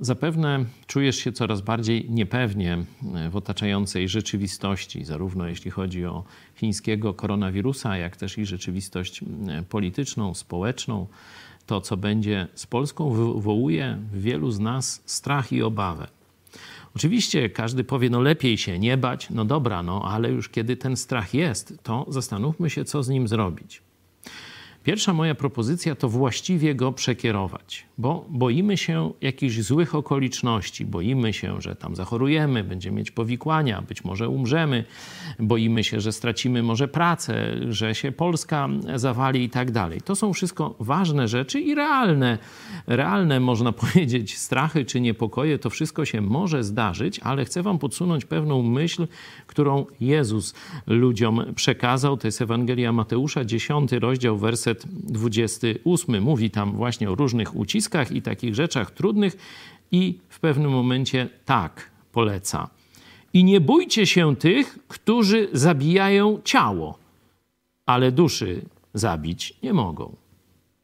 Zapewne czujesz się coraz bardziej niepewnie w otaczającej rzeczywistości, zarówno jeśli chodzi o chińskiego koronawirusa, jak też i rzeczywistość polityczną, społeczną. To, co będzie z Polską, wywołuje w wielu z nas strach i obawę. Oczywiście każdy powie, no lepiej się nie bać, no dobra, no ale już kiedy ten strach jest, to zastanówmy się, co z nim zrobić. Pierwsza moja propozycja to właściwie go przekierować, bo boimy się jakichś złych okoliczności, boimy się, że tam zachorujemy, będziemy mieć powikłania, być może umrzemy, boimy się, że stracimy może pracę, że się Polska zawali i tak dalej. To są wszystko ważne rzeczy i realne, realne można powiedzieć strachy czy niepokoje, to wszystko się może zdarzyć, ale chcę wam podsunąć pewną myśl, którą Jezus ludziom przekazał. To jest Ewangelia Mateusza, 10 rozdział, werset werset 28 mówi tam właśnie o różnych uciskach i takich rzeczach trudnych i w pewnym momencie tak poleca. I nie bójcie się tych, którzy zabijają ciało, ale duszy zabić nie mogą.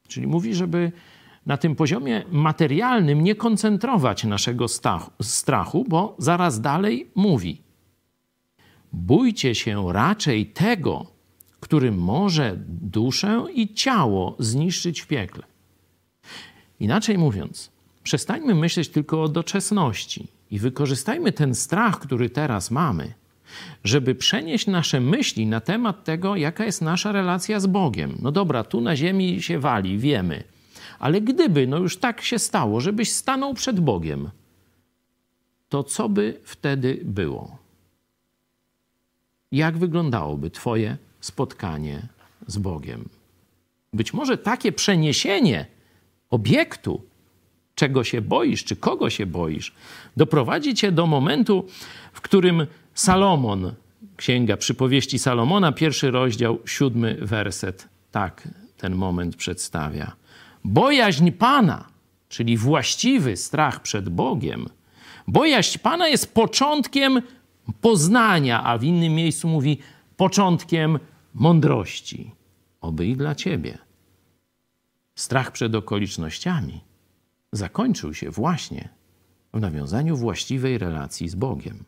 Czyli mówi, żeby na tym poziomie materialnym nie koncentrować naszego strachu, bo zaraz dalej mówi: Bójcie się raczej tego, który może duszę i ciało zniszczyć w piekle. Inaczej mówiąc, przestańmy myśleć tylko o doczesności i wykorzystajmy ten strach, który teraz mamy, żeby przenieść nasze myśli na temat tego, jaka jest nasza relacja z Bogiem. No dobra, tu na ziemi się wali, wiemy, ale gdyby no już tak się stało, żebyś stanął przed Bogiem, to co by wtedy było? Jak wyglądałoby Twoje spotkanie z Bogiem. Być może takie przeniesienie obiektu, czego się boisz, czy kogo się boisz, doprowadzi cię do momentu, w którym Salomon, księga przypowieści Salomona, pierwszy rozdział, siódmy werset, tak ten moment przedstawia. Bojaźń Pana, czyli właściwy strach przed Bogiem, bojaźń Pana jest początkiem poznania, a w innym miejscu mówi początkiem mądrości, oby i dla ciebie. Strach przed okolicznościami zakończył się właśnie w nawiązaniu właściwej relacji z Bogiem.